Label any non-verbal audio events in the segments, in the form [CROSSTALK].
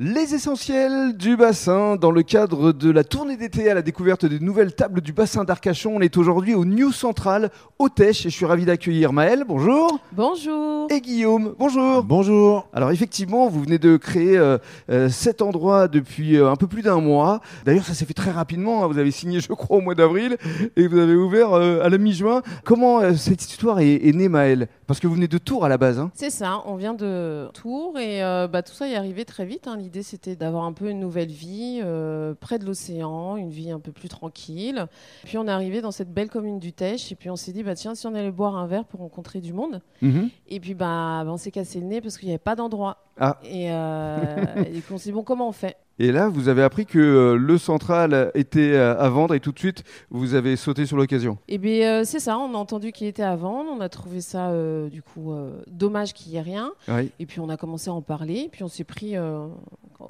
Les essentiels du bassin dans le cadre de la tournée d'été à la découverte des nouvelles tables du bassin d'Arcachon. On est aujourd'hui au New Central, au Tèche, et je suis ravi d'accueillir Maël, bonjour. Bonjour. Et Guillaume, bonjour. Bonjour. Alors effectivement, vous venez de créer euh, euh, cet endroit depuis euh, un peu plus d'un mois. D'ailleurs, ça s'est fait très rapidement. hein. Vous avez signé, [LAUGHS] je crois, au mois d'avril, et vous avez ouvert euh, à la mi-juin. Comment euh, cette histoire est, est née, Maël Parce que vous venez de Tours à la base. hein. C'est ça, on vient de Tours et euh, bah, tout ça est arrivé très vite. hein. L'idée c'était d'avoir un peu une nouvelle vie euh, près de l'océan, une vie un peu plus tranquille. Puis on est arrivé dans cette belle commune du Tèche et puis on s'est dit bah tiens si on allait boire un verre pour rencontrer du monde. Mhm. Et puis bah, bah, on s'est cassé le nez parce qu'il n'y avait pas d'endroit. Ah. Et, euh, et on s'est dit bon comment on fait? Et là, vous avez appris que euh, le central était euh, à vendre et tout de suite, vous avez sauté sur l'occasion. Et bien c'est ça, on a entendu qu'il était à vendre, on a trouvé ça du coup dommage qu'il n'y ait rien. Oui. Et puis on a commencé à en parler, puis on s'est pris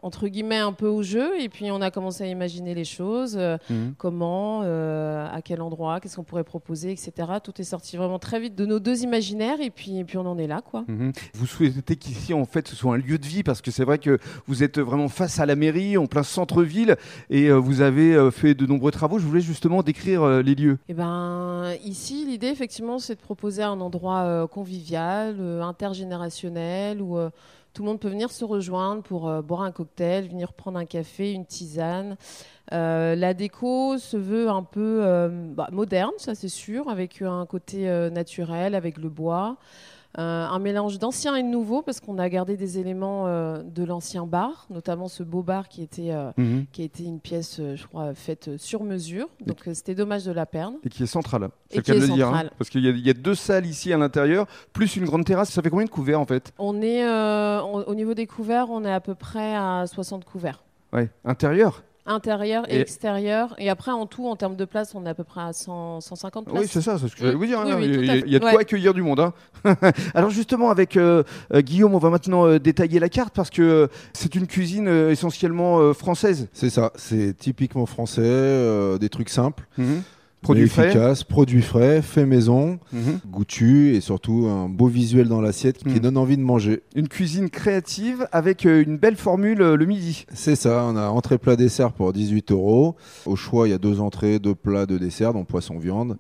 entre guillemets un peu au jeu, et puis on a commencé à imaginer les choses, euh, Mhm. comment, euh, à quel endroit, qu'est-ce qu'on pourrait proposer, etc. Tout est sorti vraiment très vite de nos deux imaginaires, et puis, et puis on en est là, quoi. Mhm. Vous souhaitez qu'ici, en fait, ce soit un lieu de vie parce que c'est vrai que vous êtes vraiment face à la mairie, en plein centre-ville, et euh, vous avez fait de nombreux travaux. Je voulais justement décrire les lieux. Et ben ici, l'idée effectivement, c'est de proposer un endroit convivial, intergénérationnel, où tout le monde peut venir se rejoindre pour euh, boire un cocktail, venir prendre un café, une tisane. Euh, la déco se veut un peu euh, bah, moderne, ça c'est sûr, avec un côté naturel, avec le bois. Euh, un mélange d'ancien et de nouveau, parce qu'on a gardé des éléments euh, de l'ancien bar, notamment ce beau bar qui était, euh, qui a été une pièce, je crois, faite sur mesure. Donc c'était dommage de la perdre. Et qui est central. Et C'est le qui cas de est le dire. hein. centrale. parce qu'il y, a- il y a deux salles ici à l'intérieur, plus une grande terrasse. Ça fait combien de couverts en fait? On est on- au niveau des couverts, on est à peu près à 60 couverts. Ouais. Intérieur? Intérieur et, Et- extérieur. Et après, en tout, en termes de place, on est à peu près à 100, 150 places. Oui, c'est ça, c'est ce que j'allais vous dire. Oui, hein. oui, il, y a, il y a de quoi Ouais. accueillir du monde. hein. [LAUGHS] Alors justement, avec euh, euh, Guillaume, on va maintenant euh, détailler la carte parce que euh, c'est une cuisine euh, essentiellement euh, française. C'est ça, c'est typiquement français, euh, des trucs simples, Mais frais. efficaces, produits frais, fait maison, Mhm. goûtus et surtout un beau visuel dans l'assiette qui Mhm. donne envie de manger. Une cuisine créative avec euh, une belle formule euh, le midi. C'est ça, on a entrée plat dessert pour 18 euros. Au choix, il y a deux entrées, deux plats, deux desserts, donc poisson viande.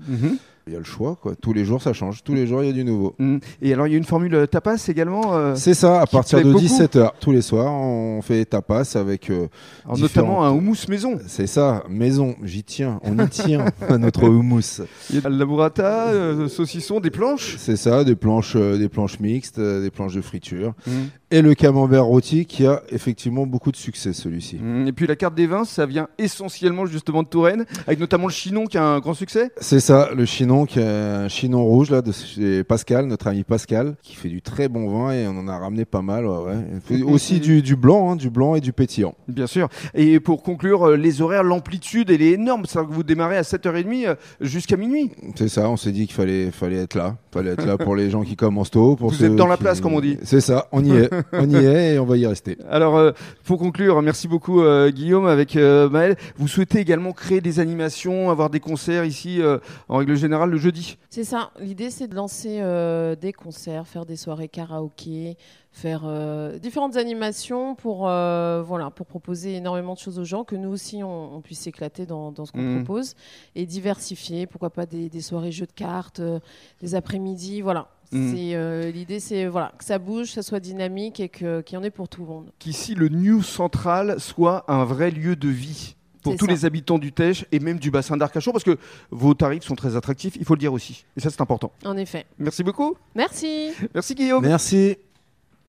Il y a le choix, quoi. Tous les jours, ça change. Tous les jours, il y a du nouveau. Mhm. Et alors, il y a une formule euh, tapas également, euh, C'est ça, à partir de beaucoup. 17h. Tous les soirs, on fait tapas avec euh, alors, notamment un houmous maison. C'est ça, maison, j'y tiens, on y tient [LAUGHS] à notre houmous. Il y a de la burrata, euh, saucisson, des planches. C'est ça, des planches, des planches mixtes, des planches de friture. Mhm. Et le camembert rôti qui a effectivement beaucoup de succès celui-ci. Mhm. Et puis la carte des vins, ça vient essentiellement justement de Touraine, avec notamment le chinon qui a un grand succès. C'est ça, le chinon qui est un chinon rouge là de chez Pascal, notre ami Pascal, qui fait du très bon vin et on en a ramené pas mal. ouais, ouais. Il fait aussi du, du blanc, hein, du blanc et du pétillant. Bien sûr. Et pour conclure, euh, les horaires, l'amplitude, elle est énorme. C'est-à-dire que vous démarrez à 7h30 euh, jusqu'à minuit. C'est ça, on s'est dit qu'il fallait, fallait être là, fallait être là pour les gens qui commencent tôt. Pour Vous êtes dans la place, comme on dit. C'est ça, on y est, [LAUGHS] on y est et on va y rester. Alors, euh, pour conclure, merci beaucoup euh, Guillaume avec euh, Maël. Vous souhaitez également créer des animations, avoir des concerts ici, euh, en règle générale, le jeudi? C'est ça. L'idée, c'est de lancer euh, des concerts, faire des soirées karaoké, faire euh, différentes animations pour, euh, voilà, pour proposer énormément de choses aux gens, que nous aussi, on, on puisse s'éclater dans, dans ce qu'on Mhm. propose et diversifier. Pourquoi pas des, des soirées jeux de cartes, euh, des après-midi, voilà. Mhm. Euh, L'idée, c'est voilà, que ça bouge, que ça soit dynamique et que- qu'il y en ait pour tout le monde. Qu'ici, le New Central soit un vrai lieu de vie pour tous ça. les habitants du Tèche et même du bassin d'Arcachon, parce que vos tarifs sont très attractifs, il faut le dire aussi. Et ça, c'est important. En effet. Merci beaucoup. Merci. Merci Guillaume. Merci.